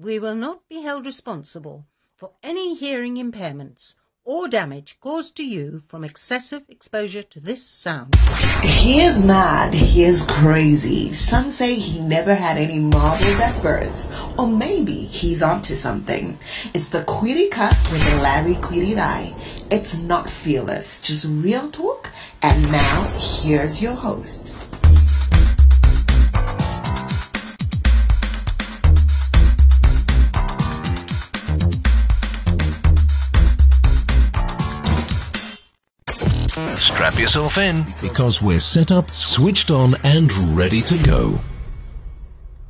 We will not be held responsible for any hearing impairments or damage caused to you from excessive exposure to this sound. He is mad. He is crazy. Some say he never had any marbles at birth. Or maybe he's onto something. It's the Query Cast with Larry Kwirirayi. It's not fearless, just real talk. And now, here's your host. Strap yourself in. because we're set up, switched on, and ready to go.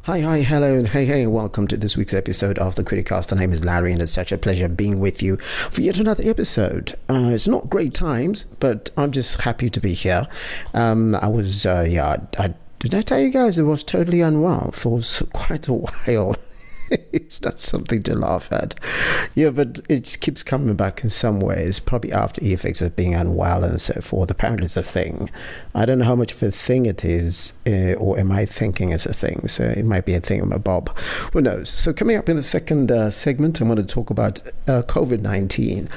Hi, hi, hello, and hey, hey, welcome to this week's episode of the Criticast. My name is Larry, and it's such a pleasure being with you for yet another episode. Uh, it's not great times, but I'm just happy to be here. Um, I was, uh, yeah, I, did I tell you guys I was totally unwell for quite a while? it's not something to laugh at. Yeah, but it just keeps coming back in some ways, probably after effects of being unwell and so forth. Apparently, it's a thing. I don't know how much of a thing it is, uh, or am I thinking it's a thing? So it might be a thing, my Bob. Who knows? So, coming up in the second uh, segment, I'm going to talk about uh, COVID 19.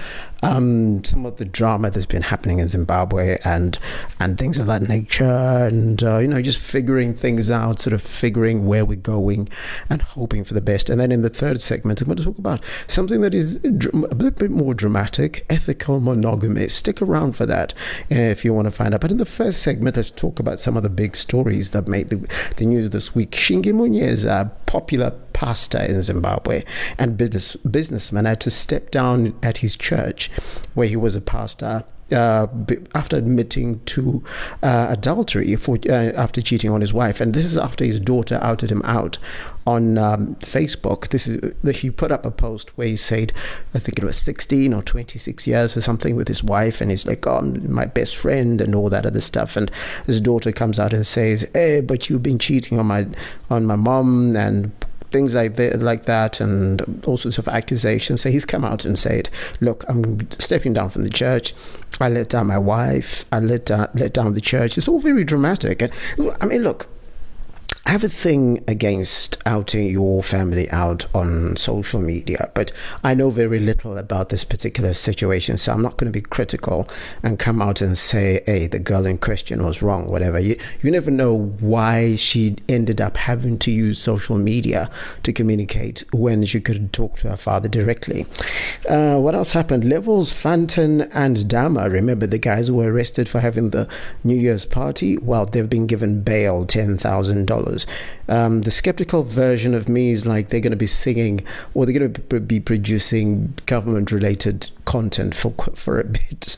Um, some of the drama that's been happening in Zimbabwe and and things of that nature, and uh, you know, just figuring things out, sort of figuring where we're going, and hoping for the best. And then in the third segment, I'm going to talk about something that is a little bit more dramatic: ethical monogamy. Stick around for that uh, if you want to find out. But in the first segment, let's talk about some of the big stories that made the, the news this week. Shingi Munyeza, popular pastor in Zimbabwe and business businessman, had to step down at his church, where he was a pastor. Uh, after admitting to uh, adultery for uh, after cheating on his wife, and this is after his daughter outed him out on um, Facebook. This is he put up a post where he said, I think it was 16 or 26 years or something with his wife, and he's like, "Oh, I'm my best friend," and all that other stuff. And his daughter comes out and says, "Hey, but you've been cheating on my on my mom and." Things like that, like that, and all sorts of accusations. So he's come out and said, "Look, I'm stepping down from the church. I let down my wife. I let down, let down the church. It's all very dramatic. I mean, look." I have a thing against outing your family out on social media, but I know very little about this particular situation, so I'm not going to be critical and come out and say, hey, the girl in question was wrong, whatever. You, you never know why she ended up having to use social media to communicate when she could talk to her father directly. Uh, what else happened? Levels, Fantan, and Dama, remember the guys who were arrested for having the New Year's party? Well, they've been given bail, $10,000. Um, the skeptical version of me is like they're going to be singing or they're going to be producing government related content for for a bit.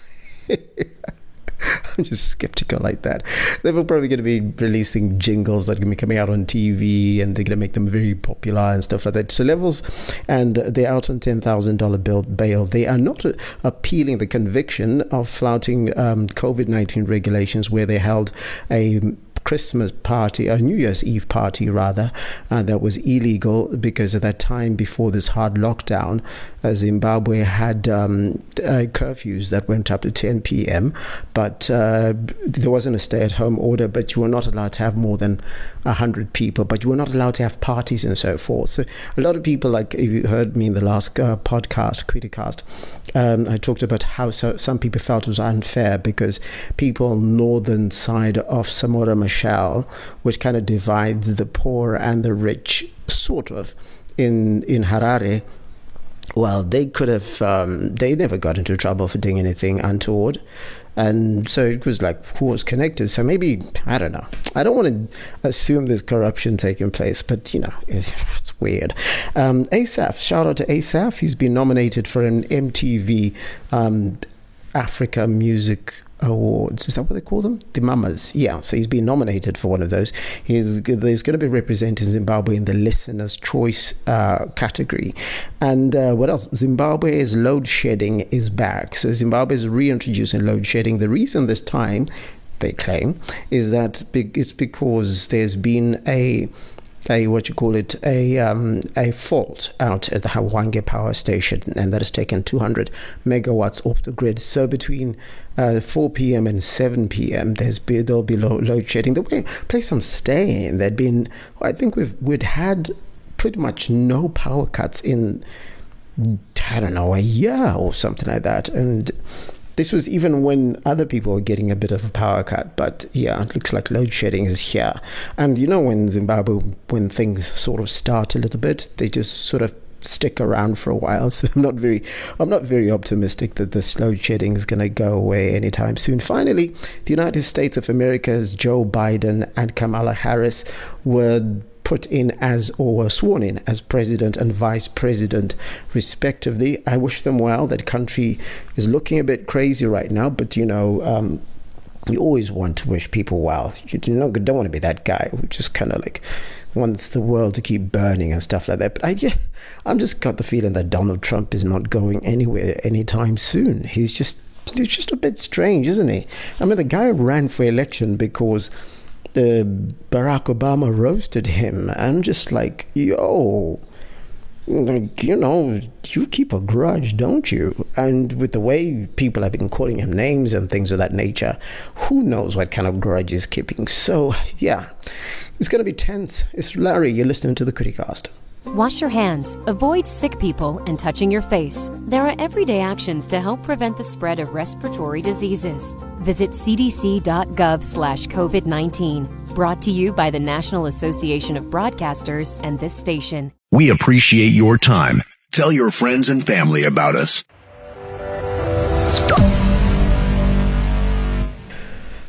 I'm just skeptical like that. They're probably going to be releasing jingles that are going to be coming out on TV and they're going to make them very popular and stuff like that. So levels, and they're out on $10,000 bill bail. They are not uh, appealing the conviction of flouting um, COVID 19 regulations where they held a Christmas party, a New Year's Eve party rather, uh, that was illegal because at that time before this hard lockdown, uh, Zimbabwe had um, uh, curfews that went up to 10 p.m. But uh, there wasn't a stay-at-home order, but you were not allowed to have more than hundred people, but you were not allowed to have parties and so forth. So a lot of people, like you heard me in the last uh, podcast, Criticast, um, I talked about how so, some people felt it was unfair because people on northern side of Samora Machel, which kind of divides the poor and the rich, sort of, in in Harare. Well, they could have. Um, they never got into trouble for doing anything untoward, and so it was like who was connected. So maybe I don't know. I don't want to assume there's corruption taking place, but you know it's, it's weird. Um, Asaph, shout out to Asaph. He's been nominated for an MTV um, Africa Music Awards. Is that what they call them? The Mamas. Yeah. So he's been nominated for one of those. He's there's going to be representing Zimbabwe in the Listener's Choice uh, category. And uh, what else? Zimbabwe's load shedding is back. So Zimbabwe is reintroducing load shedding. The reason this time, they claim, is that it's because there's been a a what you call it a um, a fault out at the Hwange power station, and that has taken 200 megawatts off the grid. So between uh, 4 p.m. and 7 p.m., there's be, there'll be load, load shedding. The place I'm staying, there'd been I think we've we'd had pretty much no power cuts in, I don't know, a year or something like that. And this was even when other people were getting a bit of a power cut. But yeah, it looks like load shedding is here. And you know, when Zimbabwe, when things sort of start a little bit, they just sort of stick around for a while. So I'm not very, I'm not very optimistic that this load shedding is going to go away anytime soon. Finally, the United States of America's Joe Biden and Kamala Harris were put in as or were sworn in as president and vice president, respectively. I wish them well. That country is looking a bit crazy right now, but you know. Um, you always want to wish people well. You don't, want to be that guy who just kind of like wants the world to keep burning and stuff like that. But I, yeah, I'm just got the feeling that Donald Trump is not going anywhere anytime soon. He's just he's just a bit strange, isn't he? I mean, the guy ran for election because uh, Barack Obama roasted him. I'm just like, yo, like, you know, you keep a grudge, don't you? And with the way people have been calling him names and things of that nature, who knows what kind of grudge he's keeping? So, yeah, it's going to be tense. It's Larry. You're listening to the Criticast. Wash your hands, avoid sick people, and touching your face. There are everyday actions to help prevent the spread of respiratory diseases. Visit cdc.gov slash COVID 19. Brought to you by the National Association of Broadcasters and this station. We appreciate your time. Tell your friends and family about us.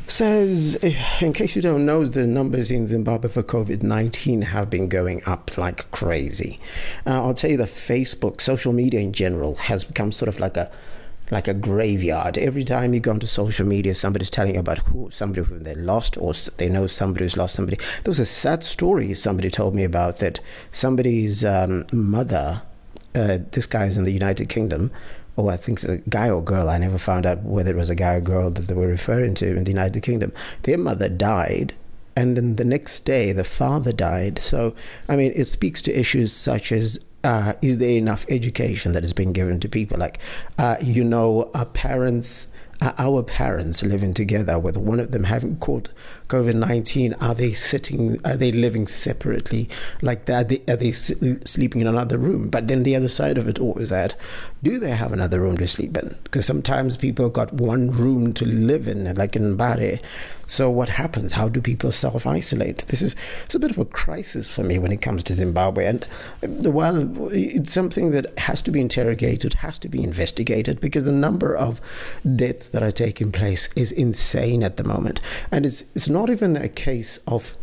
Says, in case you don't know, the numbers in Zimbabwe for COVID 19 have been going up like crazy. Uh, I'll tell you that Facebook, social media in general, has become sort of like a like a graveyard. Every time you go onto social media, somebody's telling you about who somebody who they lost, or they know somebody who's lost somebody. There was a sad story somebody told me about that somebody's um, mother. Uh, this guy's in the United Kingdom or I think it's a guy or girl. I never found out whether it was a guy or girl that they were referring to in the United Kingdom. Their mother died, and then the next day the father died. So, I mean, it speaks to issues such as uh, is there enough education that is being given to people? Like, uh, you know, our parents our parents living together with one of them having caught COVID 19? Are they sitting, are they living separately like that? Are they, are they sleeping in another room? But then the other side of it all is that do they have another room to sleep in? Because sometimes people got one room to live in, like in Mbare. So what happens? How do people self-isolate? This is it's a bit of a crisis for me when it comes to Zimbabwe, and well, it's something that has to be interrogated, has to be investigated, because the number of deaths that are taking place is insane at the moment, and it's it's not even a case of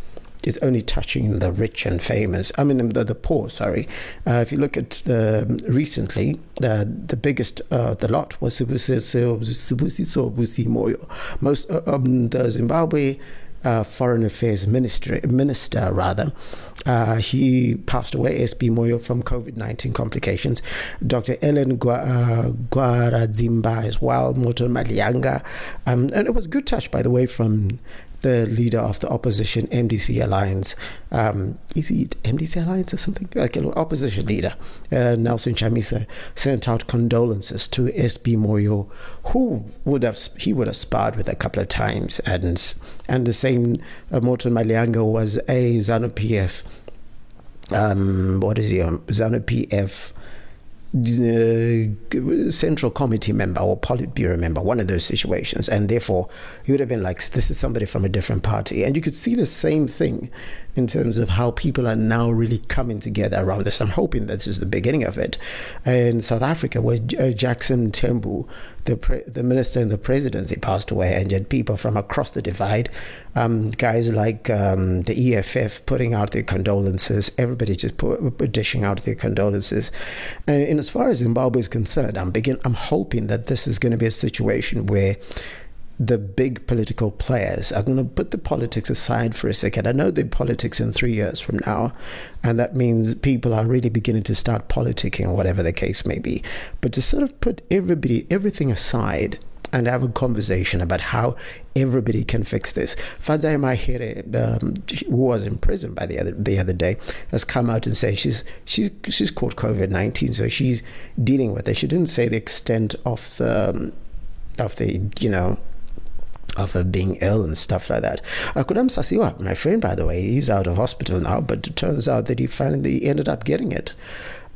is only touching the rich and famous. I mean, the, the poor. Sorry. Uh, if you look at the recently, uh, the biggest uh, the lot was Sibusiso Moyo. Most uh, um, the Zimbabwe. Uh, Foreign Affairs Minister, Minister rather, uh, he passed away, SB Moyo, from COVID 19 complications. Dr. Ellen Gwaradzimba as well, Morton Malianga. Um, and it was good touch, by the way, from the leader of the opposition MDC alliance. Um, is it MDC alliance or something? Like an opposition leader, uh, Nelson Chamisa, sent out condolences to SB Moyo, who would have he would have sparred with a couple of times, and and the same uh, Morton Malianga was a ZANU PF. Um, what is he? Um, ZANU PF uh, central committee member or politburo member, one of those situations, and therefore he would have been like, "This is somebody from a different party," and you could see the same thing in terms of how people are now really coming together around this. I'm hoping that this is the beginning of it. In South Africa, where uh, Jackson Mthembu, the pre- the minister in the presidency, passed away, and yet people from across the divide, um, guys like um, the EFF putting out their condolences, everybody just put, dishing out their condolences. And, as far as Zimbabwe is concerned, I'm begin I'm hoping that this is going to be a situation where the big political players. I'm going to put the politics aside for a second. I know the politics in three years from now, and that means people are really beginning to start politicking, whatever the case may be. But to sort of put everybody, everything aside and have a conversation about how everybody can fix this. Fadzayi Mahere, um, who was in prison by the other the other day, has come out and said she's she's she's caught COVID nineteen, so she's dealing with it. She didn't say the extent of the um, of the you know of her being ill and stuff like that. Akudam Sasiwa, my friend, by the way, he's out of hospital now, but it turns out that he finally ended up getting it.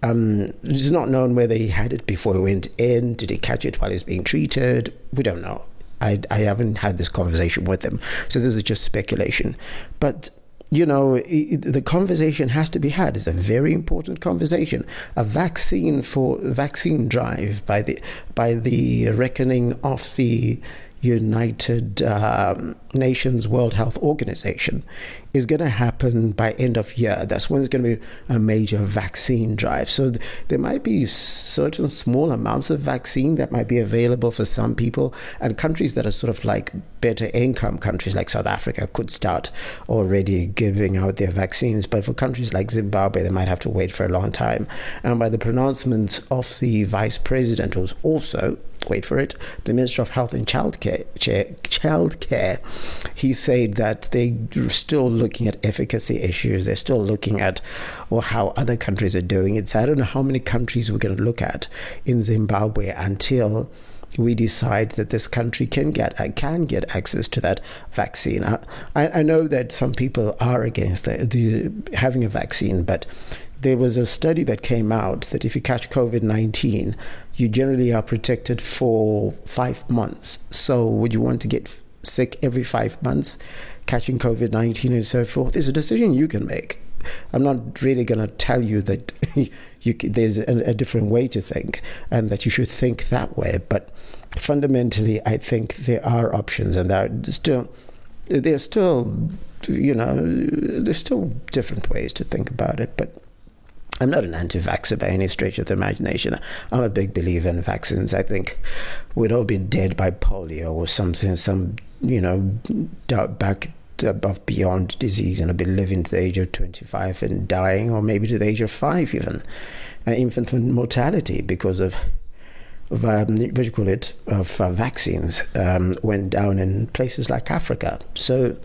Um, it's not known whether he had it before he went in. Did he catch it while he was being treated? We don't know. I, I haven't had this conversation with him, so this is just speculation. But you know, it, the conversation has to be had. It's a very important conversation. A vaccine for vaccine drive by the by the reckoning of the United um, Nations World Health Organization is going to happen by end of year. That's when it's going to be a major vaccine drive. So th- there might be certain small amounts of vaccine that might be available for some people, and countries that are sort of like better income countries like South Africa could start already giving out their vaccines. But for countries like Zimbabwe, they might have to wait for a long time. And by the pronouncement of the vice president, who's also wait for it, the Minister of Health and Child Care, Child Care, he said that they're still looking at efficacy issues. They're still looking at or how other countries are doing it. So I don't know how many countries we're going to look at in Zimbabwe until we decide that this country can get uh, can get access to that vaccine. I, I know that some people are against the, the, having a vaccine, but there was a study that came out that if you catch COVID 19, you generally are protected for five months. So, would you want to get sick every five months, catching COVID 19 and so forth? It's a decision you can make. I'm not really going to tell you that you, there's a, a, different way to think and that you should think that way. But fundamentally, I think there are options and there are still, there's still, you know, there's still different ways to think about it. But I'm not an anti vaxxer by any stretch of the imagination. I'm a big believer in vaccines. I think we'd all be dead by polio or something, some, you know, back above beyond disease and I'd be living to the age of 25 and dying, or maybe to the age of five even. Uh, infant mortality because of of um, what you call it of uh, vaccines um, went down in places like Africa. So,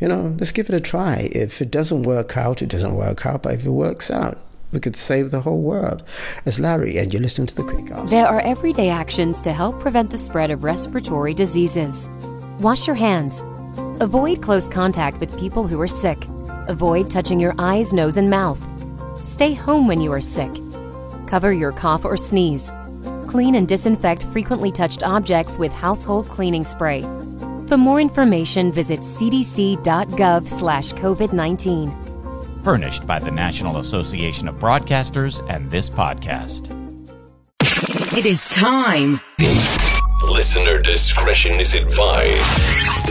you know, let's give it a try. If it doesn't work out, it doesn't work out. But if it works out, we could save the whole world. It's Larry, and you're listening to the Criticast. There are everyday actions to help prevent the spread of respiratory diseases. Wash your hands. Avoid close contact with people who are sick. Avoid touching your eyes, nose, and mouth. Stay home when you are sick. Cover your cough or sneeze. Clean and disinfect frequently touched objects with household cleaning spray. For more information, visit cdc.gov/covid19 furnished by the National Association of Broadcasters and this podcast. It is time. Listener discretion is advised.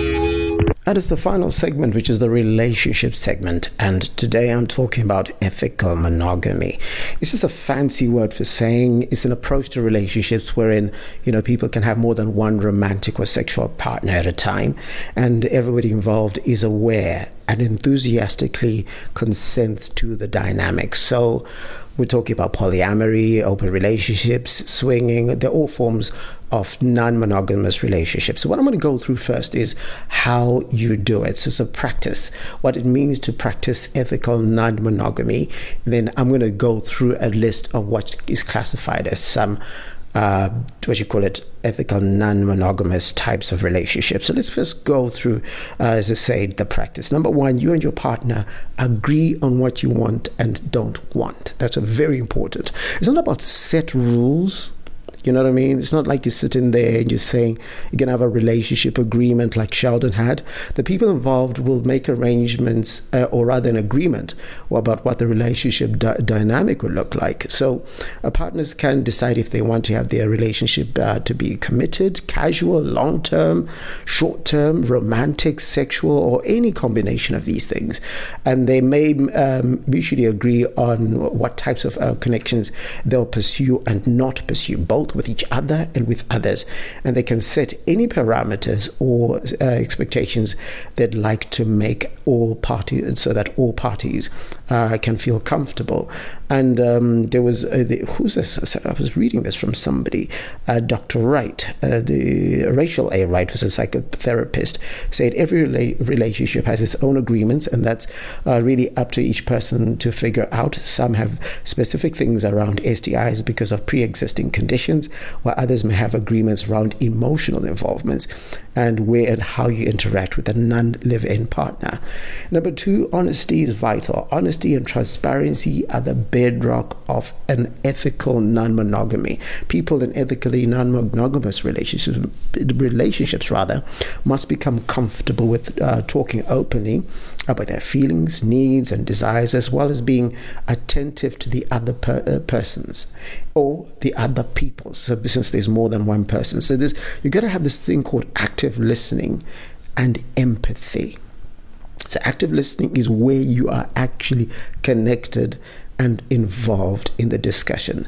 That is the final segment, which is the relationship segment. And today I'm talking about ethical monogamy. It's just a fancy word for saying it's an approach to relationships wherein, you know, people can have more than one romantic or sexual partner at a time. And everybody involved is aware and enthusiastically consents to the dynamic. So, we're talking about polyamory, open relationships, swinging. They're all forms of non monogamous relationships. So, what I'm going to go through first is how you do it. So, a practice, what it means to practice ethical non monogamy. Then, I'm going to go through a list of what is classified as some uh, what you call it, ethical non-monogamous types of relationships. So let's first go through, uh, as I say, the practice. Number one, you and your partner agree on what you want and don't want. That's very important. It's not about set rules you know what I mean? It's not like you're sitting there and you're saying you're going to have a relationship agreement like Sheldon had. The people involved will make arrangements, uh, or rather, an agreement about what the relationship di- dynamic will look like. So, uh, partners can decide if they want to have their relationship uh, to be committed, casual, long term, short term, romantic, sexual, or any combination of these things. And they may um, mutually agree on what types of uh, connections they'll pursue and not pursue, both with each other and with others. And they can set any parameters or uh, expectations they'd like to make all parties so that all parties uh, can feel comfortable. And um, there was, uh, the, who's this? I was reading this from somebody, uh, Dr. Wright, uh, the Rachel A. Wright was a psychotherapist, said every rela- relationship has its own agreements, and that's uh, really up to each person to figure out. Some have specific things around STIs because of pre existing conditions while others may have agreements around emotional involvements and where and how you interact with a non live in partner. Number two, honesty is vital. Honesty and transparency are the bedrock of an ethical non monogamy. People in ethically non monogamous relationships, relationships rather, must become comfortable with uh, talking openly about their feelings, needs, and desires, as well as being attentive to the other per, uh, persons or the other people. So, since there's more than one person, so there's you got to have this thing called active listening and empathy. So, active listening is where you are actually connected and involved in the discussion.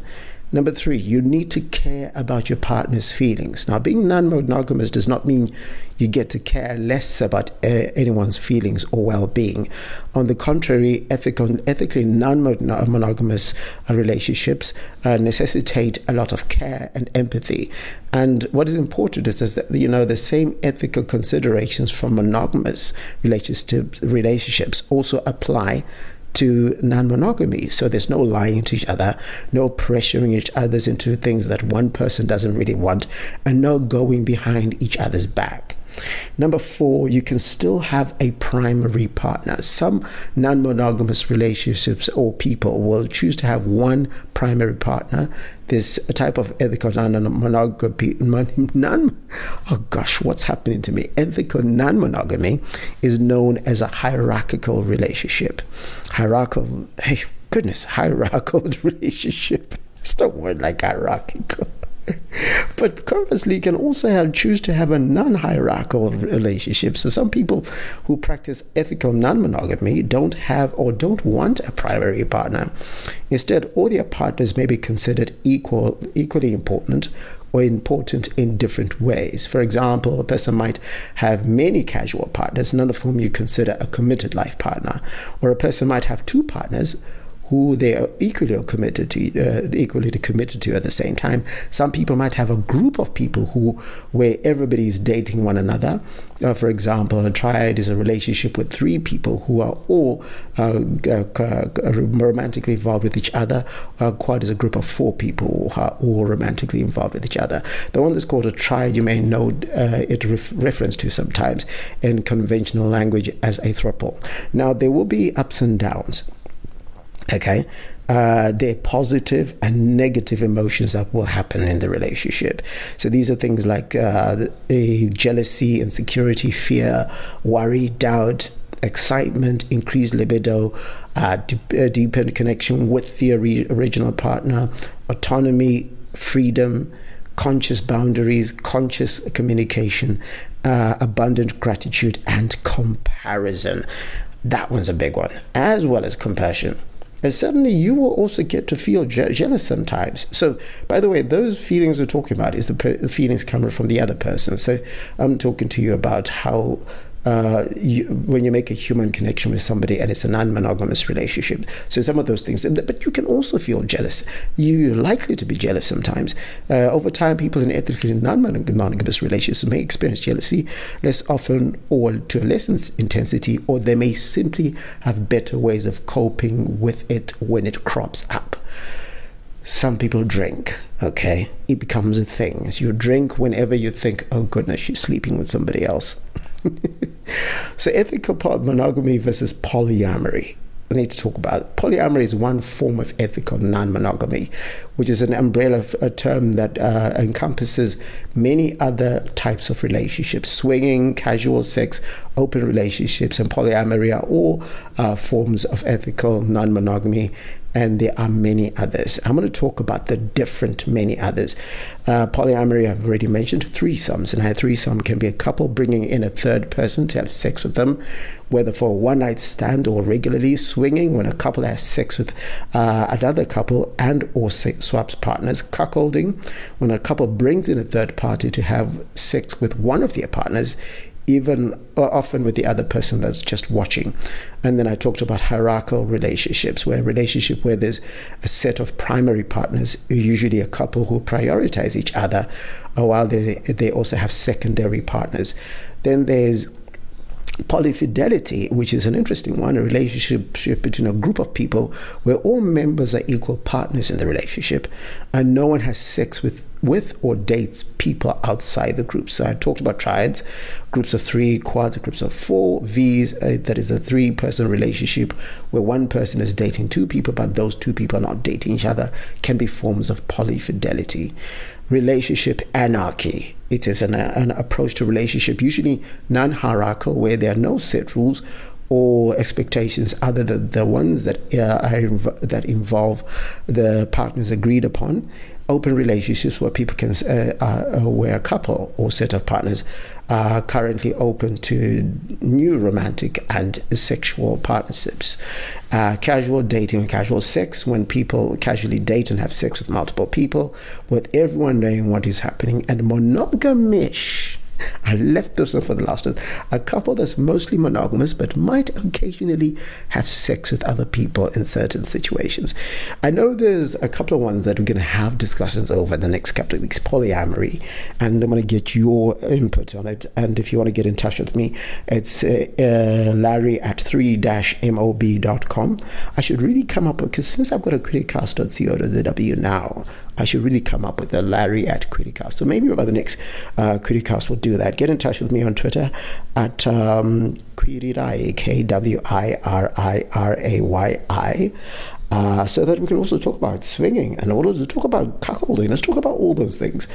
Number three, you need to care about your partner's feelings. Now, being non monogamous does not mean you get to care less about uh, anyone's feelings or well being. On the contrary, ethical, ethically non monogamous uh, relationships uh, necessitate a lot of care and empathy. And what is important is, is that, you know, the same ethical considerations from monogamous relationships, relationships also apply to non monogamy. So there's no lying to each other, no pressuring each others into things that one person doesn't really want, and no going behind each other's back. Number four, you can still have a primary partner. Some non monogamous relationships or people will choose to have one primary partner. There's a type of ethical non monogamy. Non, oh gosh, what's happening to me? Ethical non monogamy is known as a hierarchical relationship. Hierarchical, hey, goodness, hierarchical relationship. It's not word like hierarchical. but conversely, you can also have, choose to have a non hierarchical relationship. So, some people who practice ethical non monogamy don't have or don't want a primary partner. Instead, all their partners may be considered equal, equally important or important in different ways. For example, a person might have many casual partners, none of whom you consider a committed life partner, or a person might have two partners who they are equally committed to, uh, equally committed to at the same time. Some people might have a group of people who, where everybody is dating one another. Uh, for example, a triad is a relationship with three people who are all uh, uh romantically involved with each other. A quad is a group of four people who are all romantically involved with each other. The one that's called a triad, you may know uh, it ref- reference to sometimes in conventional language as a throuple. Now, there will be ups and downs okay uh, there are positive and negative emotions that will happen in the relationship. So these are things like uh, jealousy, insecurity, fear, worry, doubt, excitement, increased libido, uh, uh deeper connection with the original partner, autonomy, freedom, conscious boundaries, conscious communication, uh, abundant gratitude, and comparison. That one's a big one, as well as compassion and suddenly you will also get to feel je- jealous sometimes. So, by the way, those feelings we're talking about is the, per- the feelings coming from the other person. So, I'm talking to you about how uh, you, when you make a human connection with somebody and it's a non-monogamous relationship. So some of those things, but you can also feel jealous. You're likely to be jealous sometimes. Uh, over time, people in ethically non-monogamous relationships may experience jealousy less often or to a less intensity, or they may simply have better ways of coping with it when it crops up some people drink okay it becomes a thing so you drink whenever you think oh goodness she's sleeping with somebody else so ethical monogamy versus polyamory. We need to talk about it. polyamory is one form of ethical non-monogamy, which is an umbrella term that uh, encompasses many other types of relationships: swinging, casual sex, open relationships, and polyamory are all uh, forms of ethical non-monogamy and there are many others. I'm going to talk about the different many others. Uh, polyamory, I've already mentioned, threesomes. And a threesome can be a couple bringing in a third person to have sex with them, whether for a one night stand or regularly swinging when a couple has sex with uh, another couple and or swaps partners, cuckolding when a couple brings in a third party to have sex with one of their partners even or often with the other person that's just watching. And then I talked about hierarchical relationships, where a relationship where there's a set of primary partners, usually a couple who prioritize each other, uh, while they, they also have secondary partners. Then there's polyfidelity, which is an interesting one, a relationship between a group of people where all members are equal partners in the relationship and no one has sex with with or dates people outside the group. So I talked about triads, groups of three, quads, groups of four, V's. Uh, that is a three person relationship where one person is dating two people, but those two people are not dating each other, can be forms of polyfidelity. Relationship anarchy. It is an, an approach to relationship, usually non hierarchical, where there are no set rules or expectations other than the ones that uh, are that involve the partners agreed upon. Open relationships where people can, uh, uh, where a couple or set of partners are currently open to new romantic and sexual partnerships. Uh, casual dating and casual sex, when people casually date and have sex with multiple people, with everyone knowing what is happening, and monogamish I left this one for the last one. A couple that's mostly monogamous but might occasionally have sex with other people in certain situations. I know there's a couple of ones that we're going to have discussions over the next couple of weeks polyamory, and I'm going to get your input on it. And if you want to get in touch with me, it's uh, uh, Larry at 3 mob.com. I should really come up because since I've got a criticast.co.zw now, I should really come up with a Larry at Criticast. So maybe by the next uh, Criticast we'll do that. Get in touch with me on Twitter at um, Kwirirayi, K W I R I R A Y I. Uh, so that we can also talk about swinging and all of also talk about cuckolding. Let's talk about all those things.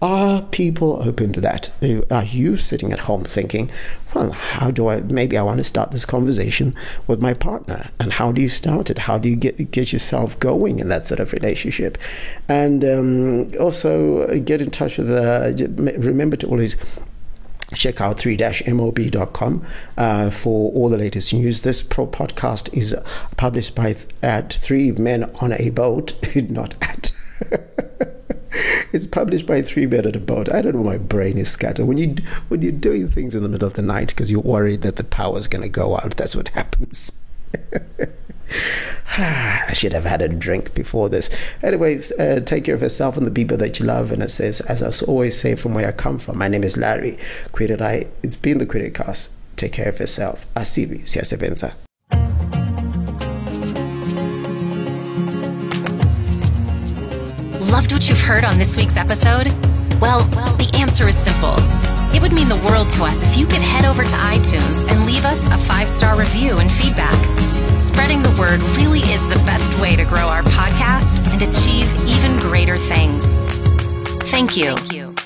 Are people open to that? Are you sitting at home thinking, well, how do I, maybe I want to start this conversation with my partner? And how do you start it? How do you get, get yourself going in that sort of relationship? And um, also get in touch with, uh, remember to always check out 3-mob.com uh, for all the latest news. This pro podcast is published by at three men on a boat, not at. it's published by Three Men at a Boat. I don't know. My brain is scattered. When you when you're doing things in the middle of the night because you're worried that the power's going to go out, that's what happens. I should have had a drink before this. Anyways, uh, take care of yourself and the people that you love. And it says, as I always say from where I come from, my name is Larry. I. It's been the Criticast. Take care of yourself. Asibi, siyasebenza. Loved what you've heard on this week's episode? Well, the answer is simple. It would mean the world to us if you could head over to iTunes and leave us a five star review and feedback. Spreading the word really is the best way to grow our podcast and achieve even greater things. Thank you. Thank you.